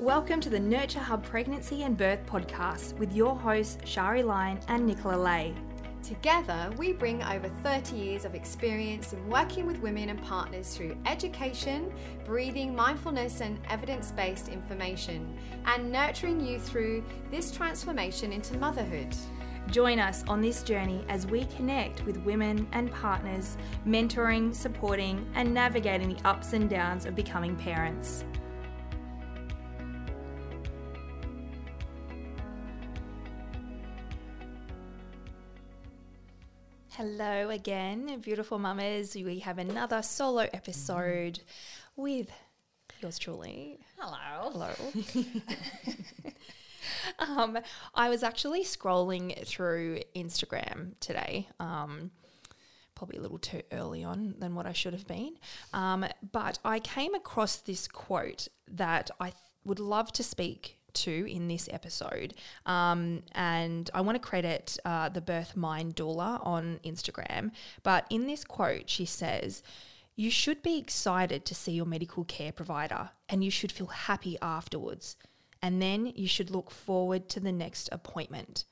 Welcome to the Nurture Hub Pregnancy and Birth Podcast with your hosts, Shari Line and Nicola Lay. Together, we bring over 30 years of experience in working with women and partners through education, breathing, mindfulness, and evidence based information, and nurturing you through this transformation into motherhood. Join us on this journey as we connect with women and partners, mentoring, supporting, and navigating the ups and downs of becoming parents. Hello again, beautiful mamas. We have another solo episode with yours truly. Hello. Hello. um, I was actually scrolling through Instagram today. Um, probably a little too early on than what I should have been. Um, but I came across this quote that I th- would love to speak to in this episode. Um, and I want to credit uh, the Birth Mind Doula on Instagram. But in this quote, she says, You should be excited to see your medical care provider and you should feel happy afterwards. And then you should look forward to the next appointment.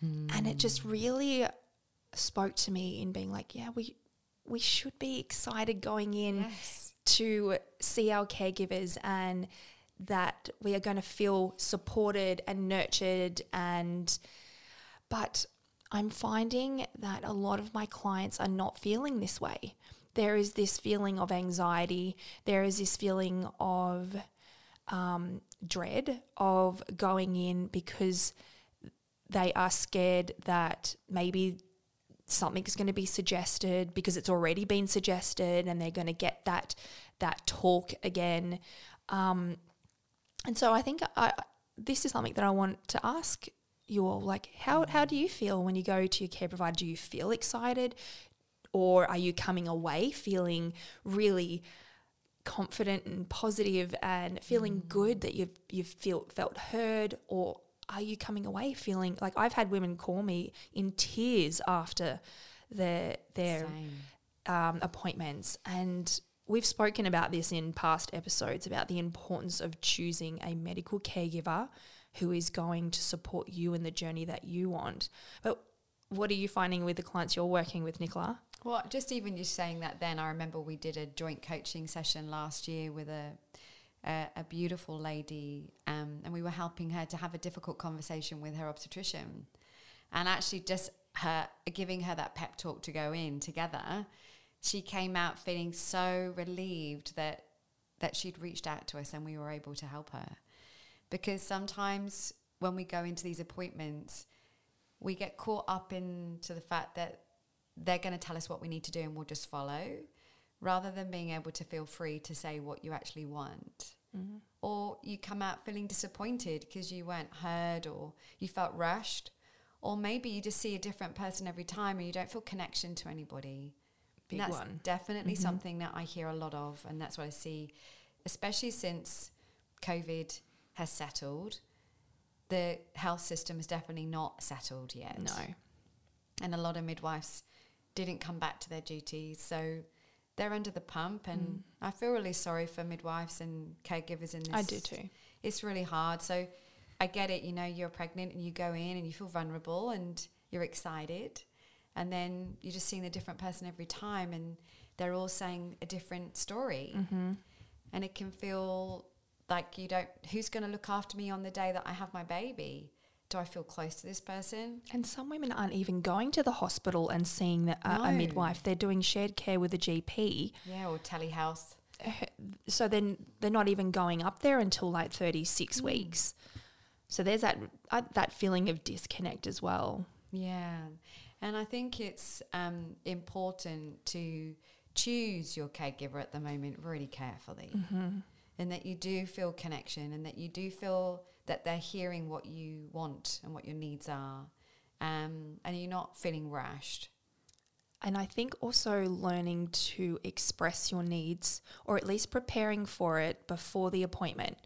And it just really spoke to me in being like, yeah, we we should be excited going in Yes. to see our caregivers and that we are going to feel supported and nurtured and but I'm finding that a lot of my clients are not feeling this way. There is this feeling of anxiety. There is this feeling of um, dread of going in because they are scared that maybe something's going to be suggested because it's already been suggested and they're going to get that that talk again um, and so I think I, this is something that I want to ask you all like how, how do you feel when you go to your care provider? Do you feel excited? Or are you coming away feeling really confident and positive and feeling good that you've you've feel, felt heard? Or are you coming away feeling like I've had women call me in tears after their their um, appointments and we've spoken about this in past episodes about the importance of choosing a medical caregiver who is going to support you in the journey that you want but what are you finding with the clients you're working with Nicola Well, just even you saying that then, I remember we did a joint coaching session last year with a a, a beautiful lady, um, and we were helping her to have a difficult conversation with her obstetrician, and actually just her giving her that pep talk to go in together. She came out feeling so relieved that that she'd reached out to us and we were able to help her, because sometimes when we go into these appointments, we get caught up into the fact that they're going to tell us what we need to do and we'll just follow rather than being able to feel free to say what you actually want. Mm-hmm. Or you come out feeling disappointed because you weren't heard or you felt rushed. Or maybe you just see a different person every time and you don't feel connection to anybody. Big that's one. definitely mm-hmm. something that I hear a lot of. And that's what I see, especially since COVID has settled. The health system is definitely not settled yet no and a lot of midwives didn't come back to their duties so they're under the pump and mm. i feel really sorry for midwives and caregivers in this I do too it's really hard so i get it you know you're pregnant and you go in and you feel vulnerable and you're excited and then you're just seeing a different person every time and they're all saying a different story and it can feel like you don't who's going to look after me on the day that i have my baby do i feel close to this person And some women aren't even going to the hospital and seeing the, uh, a midwife. They're doing shared care with a GP. yeah or telehealth So then they're not even going up there until like 36 weeks. So there's that uh, that feeling of disconnect as well. Yeah, and I think it's um, important to choose your caregiver at the moment really carefully, and that you do feel connection, and that you do feel that they're hearing what you want and what your needs are, um, and you're not feeling rushed. And I think also learning to express your needs or at least preparing for it before the appointment.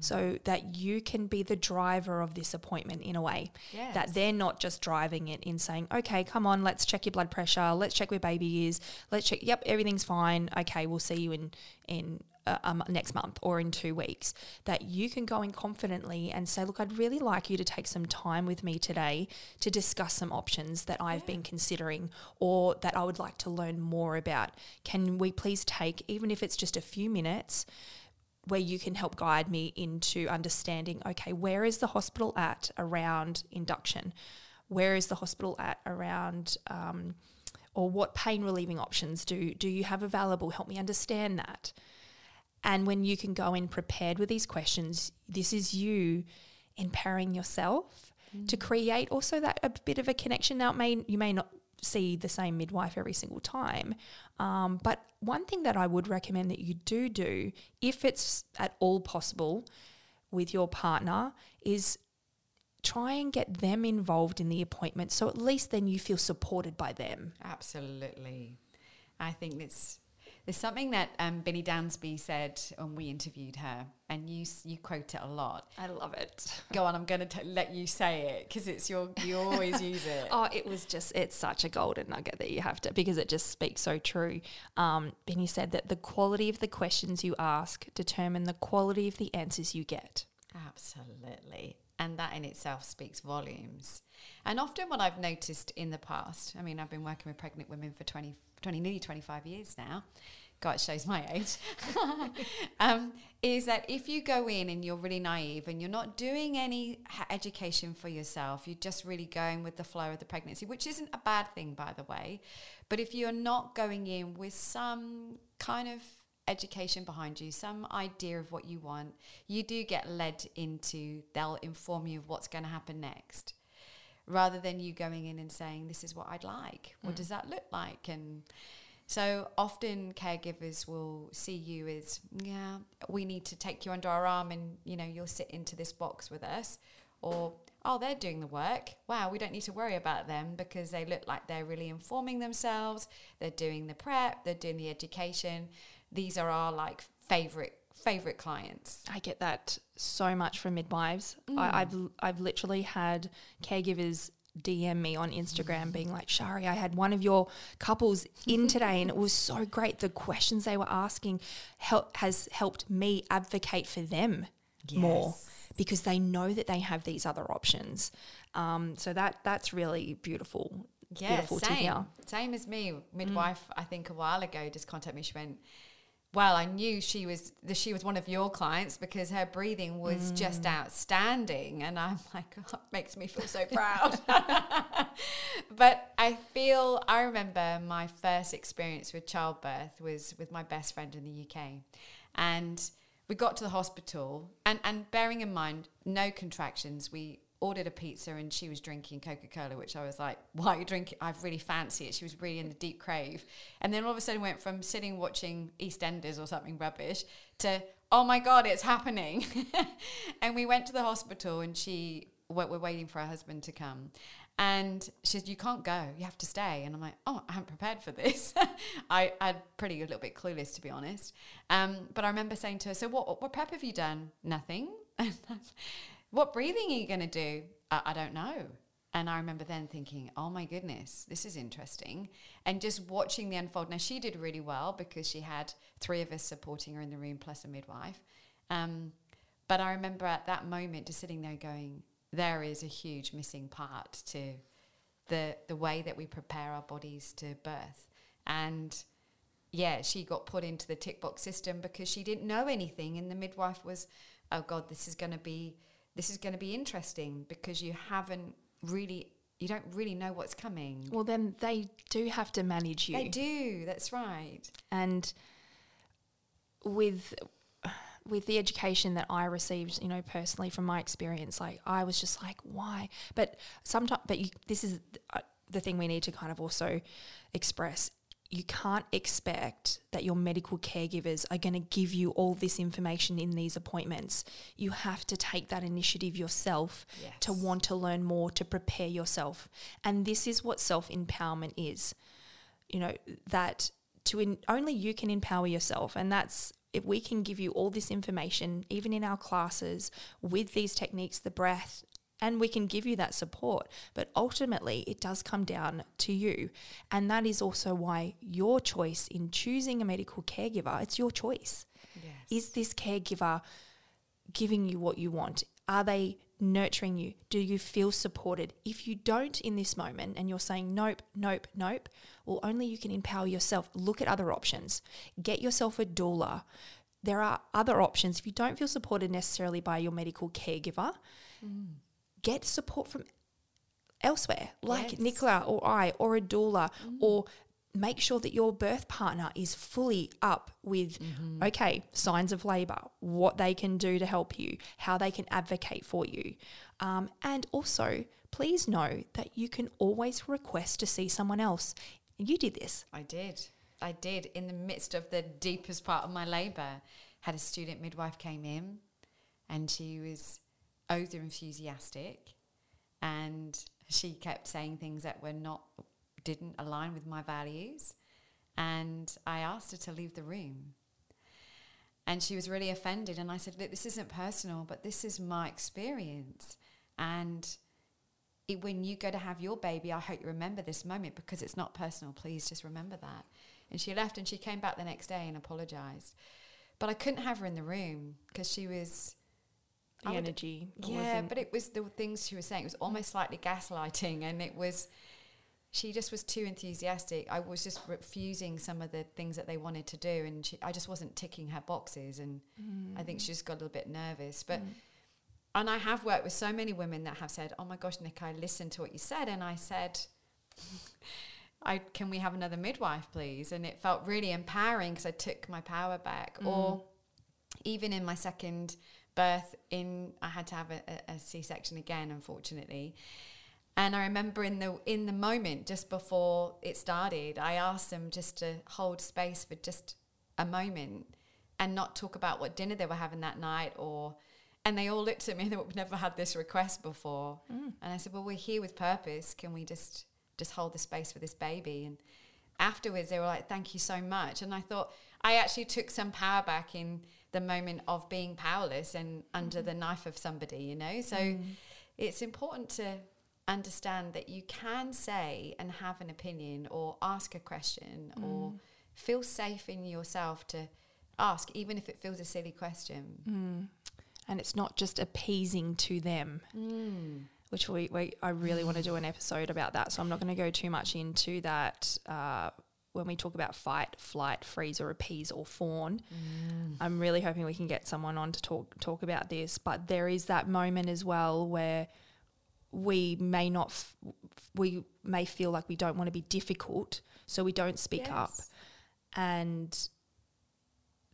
So that you can be the driver of this appointment in a way. Yes. That they're not just driving it in saying, okay, come on, let's check your blood pressure, let's check where baby is, let's check, yep, everything's fine. Okay, we'll see you in, in uh, um, next month or in two weeks, that you can go in confidently and say, Look, I'd really like you to take some time with me today to discuss some options that I've yeah. been considering or that I would like to learn more about. Can we please take, even if it's just a few minutes, where you can help guide me into understanding okay, where is the hospital at around induction? Where is the hospital at around. Um, or what pain relieving options do do you have available help me understand that and when you can go in prepared with these questions this is you empowering yourself mm. to create also that a bit of a connection now it may you may not see the same midwife every single time um, but one thing that i would recommend that you do do if it's at all possible with your partner is try and get them involved in the appointment so at least then you feel supported by them. Absolutely. I think it's there's something that um, Benny Dansby said when we interviewed her, and you you quote it a lot. I love it. Go on, I'm going to let you say it because it's your you always use it. Oh, it was just it's such a golden nugget that you have to because it just speaks so true. Um, Benny said that the quality of the questions you ask determine the quality of the answers you get. Absolutely. And that in itself speaks volumes. And often, what I've noticed in the past, I mean, I've been working with pregnant women for 20, 20 nearly 25 years now. God, it shows my age. um, is that if you go in and you're really naive and you're not doing any education for yourself, you're just really going with the flow of the pregnancy, which isn't a bad thing, by the way. But if you're not going in with some kind of education behind you, some idea of what you want, you do get led into, they'll inform you of what's going to happen next. Rather than you going in and saying, This is what I'd like. What mm. does that look like? And so often caregivers will see you as, yeah, we need to take you under our arm and, you know, you'll sit into this box with us. Or, oh, they're doing the work. Wow, we don't need to worry about them because they look like they're really informing themselves. They're doing the prep, they're doing the education these are our like favorite favorite clients. I get that so much from midwives. Mm. I, have I've literally had caregivers DM me on Instagram being like, Shari, I had one of your couples in today and it was so great. The questions they were asking help, has helped me advocate for them yes. more because they know that they have these other options. Um, so that that's really beautiful. Yeah, beautiful same. Same as me. Midwife, mm. I think a while ago, just contacted me. She went, well, I knew she was she was one of your clients because her breathing was mm. just outstanding, and I'm like, oh, it makes me feel so proud. but I feel I remember my first experience with childbirth was with my best friend in the UK, and we got to the hospital, and and bearing in mind no contractions, we ordered a pizza and she was drinking Coca Cola, which I was like, why are you drinking? I've really fancy it. She was really in the deep crave. And then all of a sudden went from sitting watching EastEnders or something rubbish to, oh my God, it's happening. and we went to the hospital and she, we're waiting for her husband to come. And she said, You can't go, you have to stay. And I'm like, Oh, I haven't prepared for this. I, I'm pretty a little bit clueless, to be honest. Um, but I remember saying to her, So, what, what prep have you done? Nothing. what breathing are you going to do? I, I don't know. And I remember then thinking, oh my goodness, this is interesting. And just watching the unfold. Now, she did really well because she had three of us supporting her in the room plus a midwife. Um, but I remember at that moment just sitting there going, there is a huge missing part to the, the way that we prepare our bodies to birth. And yeah, she got put into the tick box system because she didn't know anything. And the midwife was, oh God, this is going to be this is going to be interesting because you haven't really you don't really know what's coming. Well, then they do have to manage you. They do. That's right. And with with the education that I received, you know, personally from my experience, like I was just like, why? But sometimes, but you, this is uh, the thing we need to kind of also express you can't expect that your medical caregivers are going to give you all this information in these appointments. You have to take that initiative yourself yes. to want to learn more, to prepare yourself. And this is what self empowerment is. You know, that to in, only you can empower yourself. And that's if we can give you all this information, even in our classes, with these techniques, the breath, and we can give you that support. But ultimately, it does come down to you. And that is also why your choice in choosing a medical caregiver, it's your choice. Is this caregiver giving you what you want? Are they nurturing you? Do you feel supported? If you don't in this moment and you're saying nope, nope, nope, well, only you can empower yourself. Look at other options. Get yourself a doula. There are other options. If you don't feel supported necessarily by your medical caregiver, mm. Get support from elsewhere, like Yes. Nicola or I, or a doula, or make sure that your birth partner is fully up with, okay, signs of labor, what they can do to help you, how they can advocate for you. Um, and also, please know that you can always request to see someone else. You did this. I did. I did. In the midst of the deepest part of my labour, had a student midwife came in, and she was over enthusiastic, and she kept saying things that were not didn't align with my values, and I asked her to leave the room. And she was really offended, and I said, "Look, this isn't personal, but this is my experience, and." it, when you go to have your baby, I hope you remember this moment because it's not personal. Please just remember that. And she left and she came back the next day and apologized. But I couldn't have her in the room because she was. The I would- energy. Yeah, but it was the things she was saying. It was almost slightly gaslighting and it was. She just was too enthusiastic. I was just refusing some of the things that they wanted to do, and she, I just wasn't ticking her boxes. And I think she mm. just got a little bit nervous. But mm. and I have worked with so many women that have said, "Oh my gosh, Nick, I listened to what you said," and I said, "I can we have another midwife, please?" And it felt really empowering because I took my power back. Or mm. even in my second birth, in I had to have a, C-section again, unfortunately. And I remember in the in the moment just before it started, I asked them just to hold space for just a moment and not talk about what dinner they were having that night or and they all looked at me and they have never had this request before. Mm. And I said, Well, we're here with purpose. Can we just just hold the space for this baby? And afterwards they were like, Thank you so much. And I thought I actually took some power back in the moment of being powerless and under mm-hmm. the knife of somebody, you know? So mm-hmm. it's important to understand that you can say and have an opinion or ask a question or mm. feel safe in yourself to ask, even if it feels a silly question. Mm. and it's not just appeasing to them. Mm. Which we, we I really want to do an episode about that. So I'm not going to go too much into that uh, when we talk about fight, flight, freeze, or appease or fawn. Mm. I'm really hoping we can get someone on to talk talk about this. But there is that moment as well where we may not f- we may feel like we don't want to be difficult, so we don't speak up and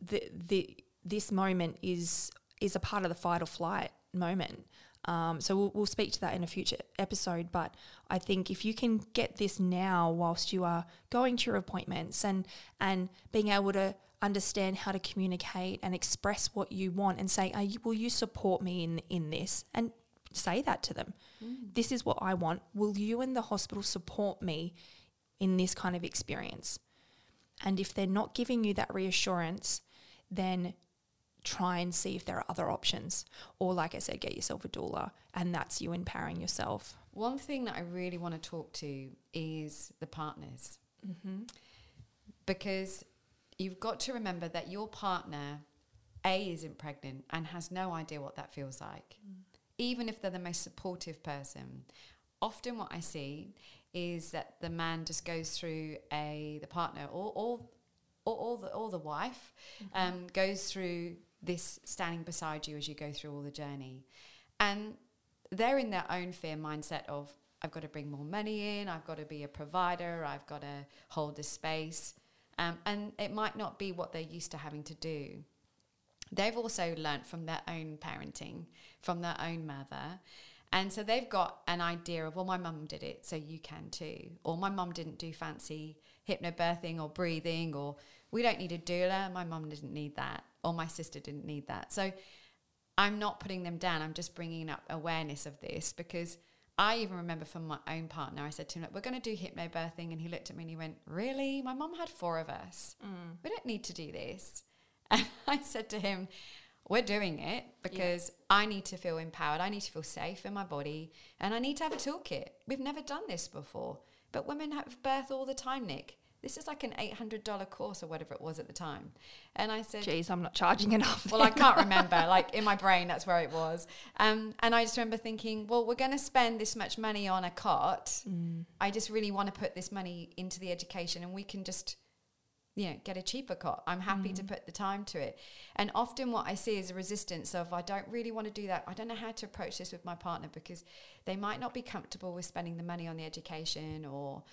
the the this moment is is a part of the fight or flight moment. Um, so we'll, we'll speak to that in a future episode. But I think if you can get this now, whilst you are going to your appointments and and being able to understand how to communicate and express what you want, and say, Are you, "Will you support me in in this?" and say that to them. This is what I want. Will you and the hospital support me in this kind of experience? And if they're not giving you that reassurance, then try and see if there are other options. Or, like I said, get yourself a doula, and that's you empowering yourself. One thing that I really want to talk to is the partners. Mm-hmm. Because you've got to remember that your partner, A, isn't pregnant and has no idea what that feels like, mm. even if they're the most supportive person. Often, what I see is that the man just goes through a, the partner or, or, or, or, the, or the wife mm-hmm. um, goes through this standing beside you as you go through all the journey. And they're in their own fear mindset of I've got to bring more money in, I've got to be a provider, I've got to hold the space. Um, and it might not be what they're used to having to do. They've also learnt from their own parenting, from their own mother. And so they've got an idea of, well, my mum did it, so you can too. Or my mum didn't do fancy hypnobirthing or breathing, or we don't need a doula. My mum didn't need that, or my sister didn't need that. So I'm not putting them down. I'm just bringing up awareness of this because I even remember from my own partner, I said to him, Look, we're going to do hypnobirthing. And he looked at me and he went, Really? My mum had four of us. Mm. We don't need to do this. And I said to him, We're doing it because I need to feel empowered. I need to feel safe in my body. And I need to have a toolkit. We've never done this before. But women have birth all the time, Nick. This is like an $800 course or whatever it was at the time. And I said, Geez, I'm not charging enough. well, I can't remember. Like in my brain, that's where it was. Um, and I just remember thinking, well, we're going to spend this much money on a cot. Mm. I just really want to put this money into the education, and we can just, you know, get a cheaper cot. I'm happy Mm. to put the time to it. And often, what I see is a resistance of, I don't really want to do that. I don't know how to approach this with my partner because they might not be comfortable with spending the money on the education or.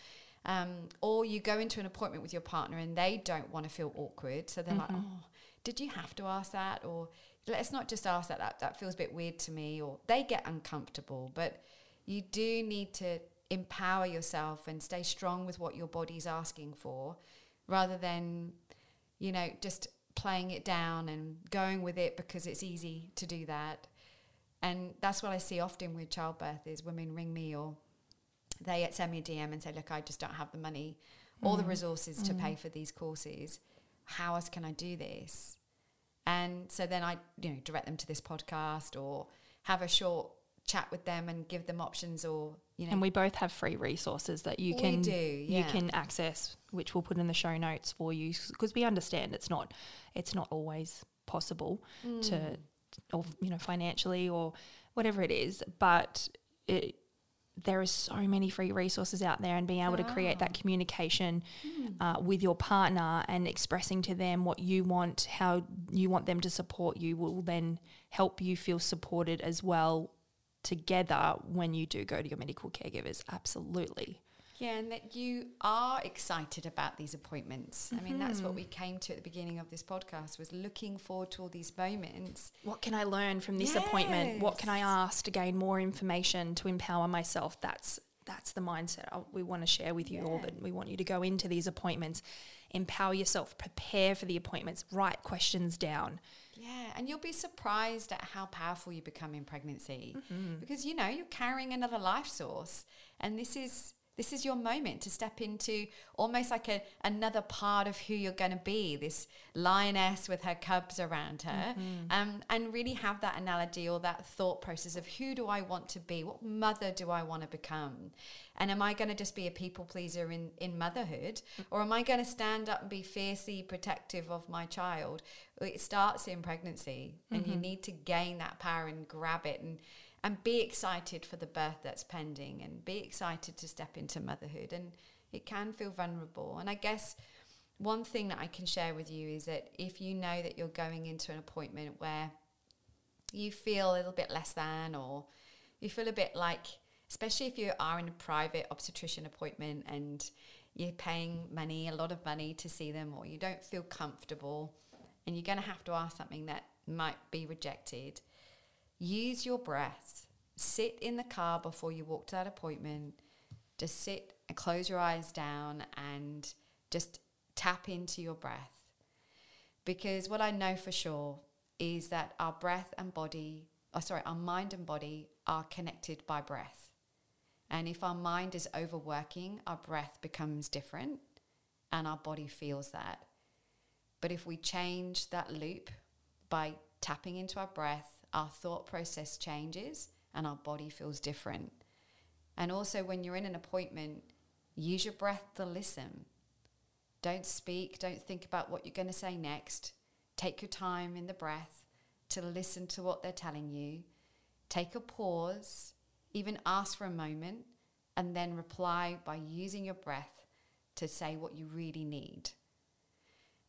Um, or you go into an appointment with your partner and they don't want to feel awkward. So they're like, oh, did you have to ask that? Or let's not just ask that. that. That feels a bit weird to me. Or they get uncomfortable. But you do need to empower yourself and stay strong with what your body's asking for rather than, you know, just playing it down and going with it because it's easy to do that. And that's what I see often with childbirth is women ring me or they send me a DM and say, look, I just don't have the money or the resources to pay for these courses. How else can I do this? And so then I, you know, direct them to this podcast or have a short chat with them and give them options or, you know, and we both have free resources that you can do, you can access, which we'll put in the show notes for you because we understand it's not it's not always possible Mm. to or you know financially or whatever it is, but it, there are so many free resources out there, and being able to create that communication uh, with your partner and expressing to them what you want, how you want them to support you, will then help you feel supported as well together when you do go to your medical caregivers. Absolutely. Yeah, and that you are excited about these appointments. I mean, that's what we mm-hmm. came to at the beginning of this podcast was looking forward to all these moments. What can I learn from this appointment? What can I ask to gain more information to empower myself? That's that's the mindset we want to share with you all. That we want you to go into these appointments, empower yourself, prepare for the appointments, write questions down. Yeah, and you'll be surprised at how powerful you become in pregnancy mm-hmm. because you know you're carrying another life source, and this is this is your moment to step into almost like a another part of who you're going to be. This lioness with her cubs around her, mm-hmm. um, and really have that analogy or that thought process of who do I want to be? What mother do I want to become? And am I going to just be a people pleaser in, in motherhood? Mm. Or am I going to stand up and be fiercely protective of my child? It starts in pregnancy, and you mm-hmm. need to gain that power and grab it and, and be excited for the birth that's pending and be excited to step into motherhood. And it can feel vulnerable. And I guess one thing that I can share with you is that if you know that you're going into an appointment where you feel a little bit less than or you feel a bit like especially if you are in a private obstetrician appointment and you're paying money a lot of money to see them or you don't feel comfortable and you're going to have to ask something that might be rejected use your breath sit in the car before you walk to that appointment just sit and close your eyes down and just tap into your breath because what I know for sure is that our breath and body, oh sorry, our mind and body are connected by breath. And if our mind is overworking, our breath becomes different and our body feels that. But if we change that loop by tapping into our breath, our thought process changes and our body feels different. And also, when you're in an appointment, use your breath to listen. Don't speak, don't think about what you're going to say next. Take your time in the breath to listen to what they're telling you. Take a pause, even ask for a moment, and then reply by using your breath to say what you really need.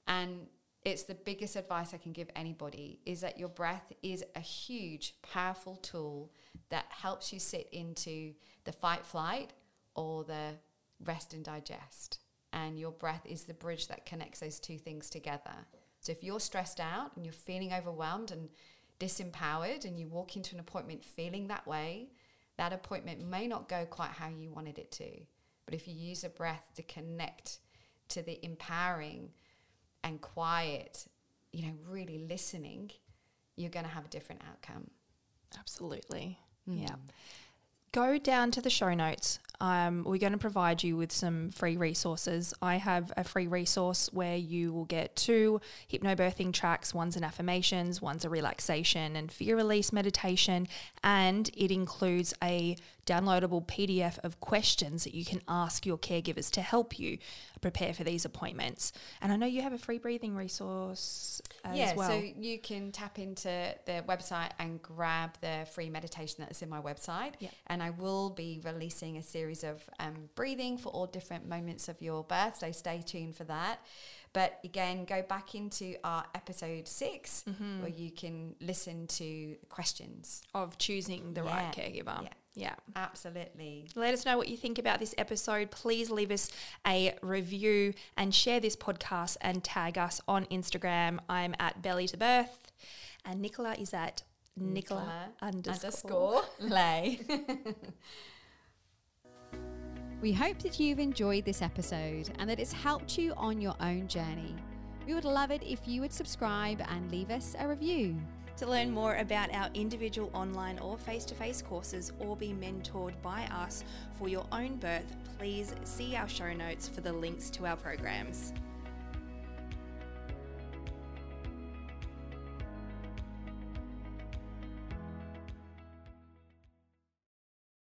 And it's the biggest advice I can give anybody is that your breath is a huge, powerful tool that helps you sit into the fight flight or the rest and digest. And your breath is the bridge that connects those two things together. So if you're stressed out and you're feeling overwhelmed and disempowered and you walk into an appointment feeling that way, that appointment may not go quite how you wanted it to. But if you use a breath to connect to the empowering and quiet, you know, really listening, you're going to have a different outcome. Absolutely. Mm. Yeah. Go down to the show notes um, we're going to provide you with some free resources. I have a free resource where you will get two hypnobirthing tracks one's an affirmations, one's a relaxation and fear release meditation, and it includes a downloadable PDF of questions that you can ask your caregivers to help you prepare for these appointments. And I know you have a free breathing resource as yeah, well. so you can tap into the website and grab the free meditation that's in my website. Yeah. And I will be releasing a series of um, breathing for all different moments of your birth. So stay tuned for that. But again, go back into our episode 6 Mm-hmm. where you can listen to questions. of choosing the right caregiver. yeah. yeah. Absolutely. Let us know what you think about this episode. Please leave us a review and share this podcast and tag us on Instagram. I'm at Belly to Birth, and Nicola is at Nicola, underscore. underscore lay. we hope that you've enjoyed this episode and that it's helped you on your own journey. We would love it if you would subscribe and leave us a review. To learn more about our individual online or face to face courses or be mentored by us for your own birth, please see our show notes for the links to our programs.